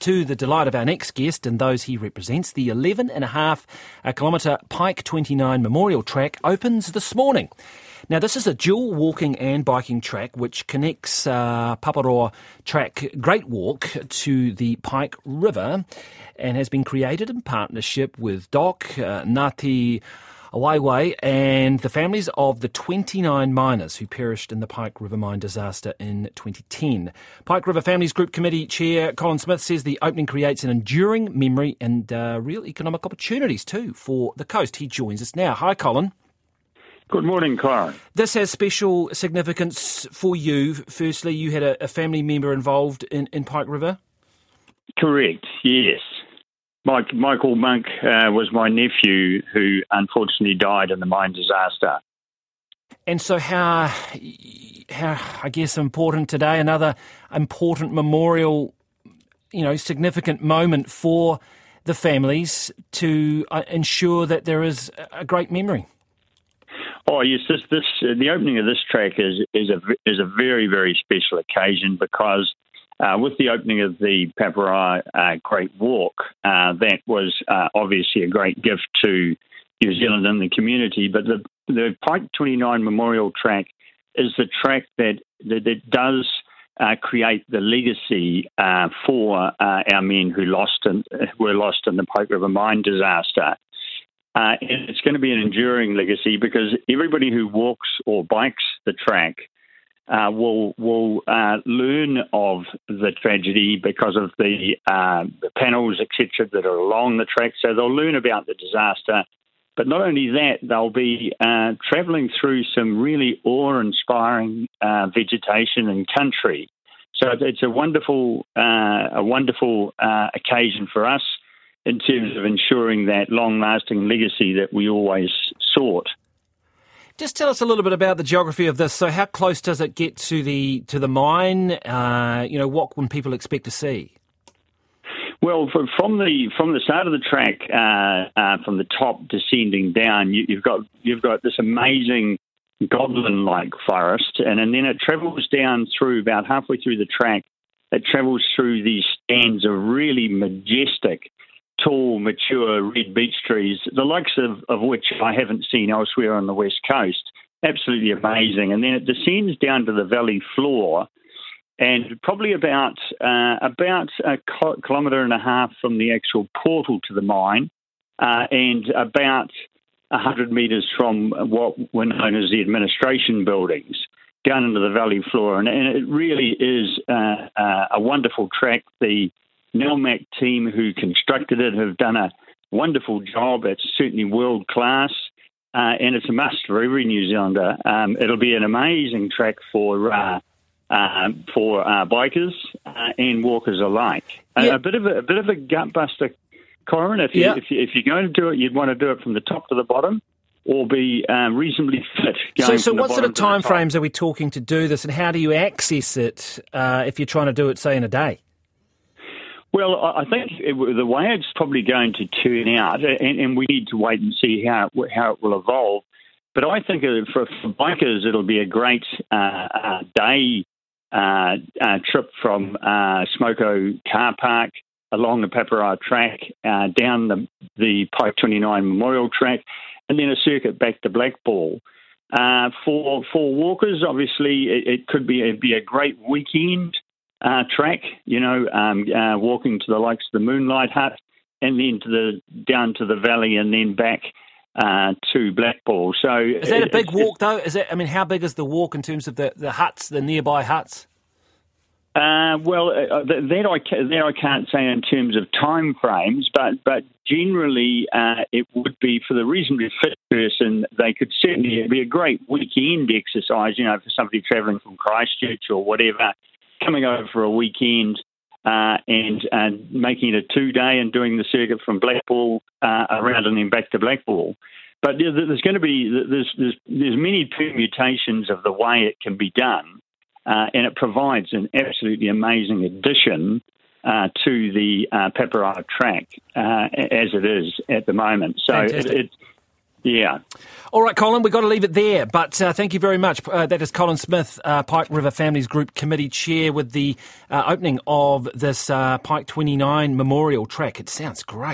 To the delight of our next guest and those he represents, the 11.5 kilometre Pike 29 Memorial Track opens this morning. Now, this is a dual walking and biking track which connects uh, Paparoa Track Great Walk to the Pike River and has been created in partnership with DOC, uh, Waewae and the families of the 29 miners who perished in the Pike River mine disaster in 2010. Pike River Families Group Committee Chair Colin Smith says the opening creates an enduring memory and uh, real economic opportunities too for the coast. He joins us now. Hi, Colin. Good morning, Clark. This has special significance for you. Firstly, you had a, a family member involved in, in Pike River. Correct, yes. Mike, Michael Monk uh, was my nephew who unfortunately died in the mine disaster. And so, how, how I guess important today, another important memorial, you know, significant moment for the families to uh, ensure that there is a great memory. Oh yes, this this uh, the opening of this track is is a is a very very special occasion because uh, with the opening of the Paparoa uh, Great Walk, uh, that was uh, obviously a great gift to New Zealand and the community. But the, the Pike 29 Memorial Track is the track that, that, that does uh, create the legacy uh, for our men who lost in, were lost in the Pike River mine disaster. and it's going to be an enduring legacy because everybody who walks or bikes the track uh, will will uh, learn of the tragedy because of the, uh, the panels, etc., that are along the track. So they'll learn about the disaster. But not only that, they'll be uh, travelling through some really awe-inspiring uh, vegetation and country. So it's a wonderful, uh, a wonderful occasion for us in terms of ensuring that long-lasting legacy that we always sought. Just tell us a little bit about the geography of this. So, how close does it get to the to the mine? Uh, you know, what can people expect to see? Well, from the from the start of the track, uh, uh, from the top descending down, you, have got you've got this amazing goblin-like forest, and, and then it travels down through about halfway through the track. It travels through these stands of really majestic tall, mature red beech trees, the likes of, of which I haven't seen elsewhere on the west coast. Absolutely amazing. And then it descends down to the valley floor, and probably about uh, about a kilometre and a half from the actual portal to the mine, uh, and about 100 metres from what were known as the administration buildings down into the valley floor. And, and it really is uh, uh a wonderful track. The Nelmac team who constructed it have done a wonderful job. It's certainly world class. Uh, and it's a must for every New Zealander. Um, it'll be an amazing track for uh, uh, for uh, bikers uh, and walkers alike. Yeah. A, bit of a, a, bit of a gut buster, Corin. If you, yeah. if, you, if you're going to do it, you'd want to do it from the top to the bottom. Or be um, reasonably fit. so, so what sort of time frames are we talking to do this, and how do you access it uh, if you're trying to do it, say, in a day? Well, I think it, the way it's probably going to turn out, and, and, we need to wait and see how it, how it will evolve. But I think for, for bikers, it'll be a great uh, uh, day uh, uh trip from uh, Smoke-ho car park along the Paparoa track uh, down the, the Pike 29 Memorial track, and then a circuit back to Blackball. for for walkers, obviously, it, it could be be a great weekend uh, track, you know, um, uh, walking to the likes of the Moonlight Hut and then to the down to the valley and then back uh, to Blackball. So is that a big walk though? Is that I mean, how big is the walk in terms of the, the huts, the nearby huts? Uh, well, uh, uh that I that I can't say in terms of time frames, but but generally uh, it would be for the reasonably fit person. They could certainly be a great weekend exercise, you know, for somebody travelling from Christchurch or whatever coming over for a weekend uh, and uh, making it a two day and doing the circuit from Blackball uh, around and then back to Blackball. But there's going to be there's, there's there's many permutations of the way it can be done, uh, and it provides an absolutely amazing addition uh, to the uh, Paparoa track uh, as it is at the moment. So it, it, Yeah. All right, Colin, we've got to leave it there. But uh, thank you very much. Uh, that is Colin Smith, uh, Pike River Families Group Committee Chair, with the uh, opening of this uh, Pike 29 Memorial track. It sounds great.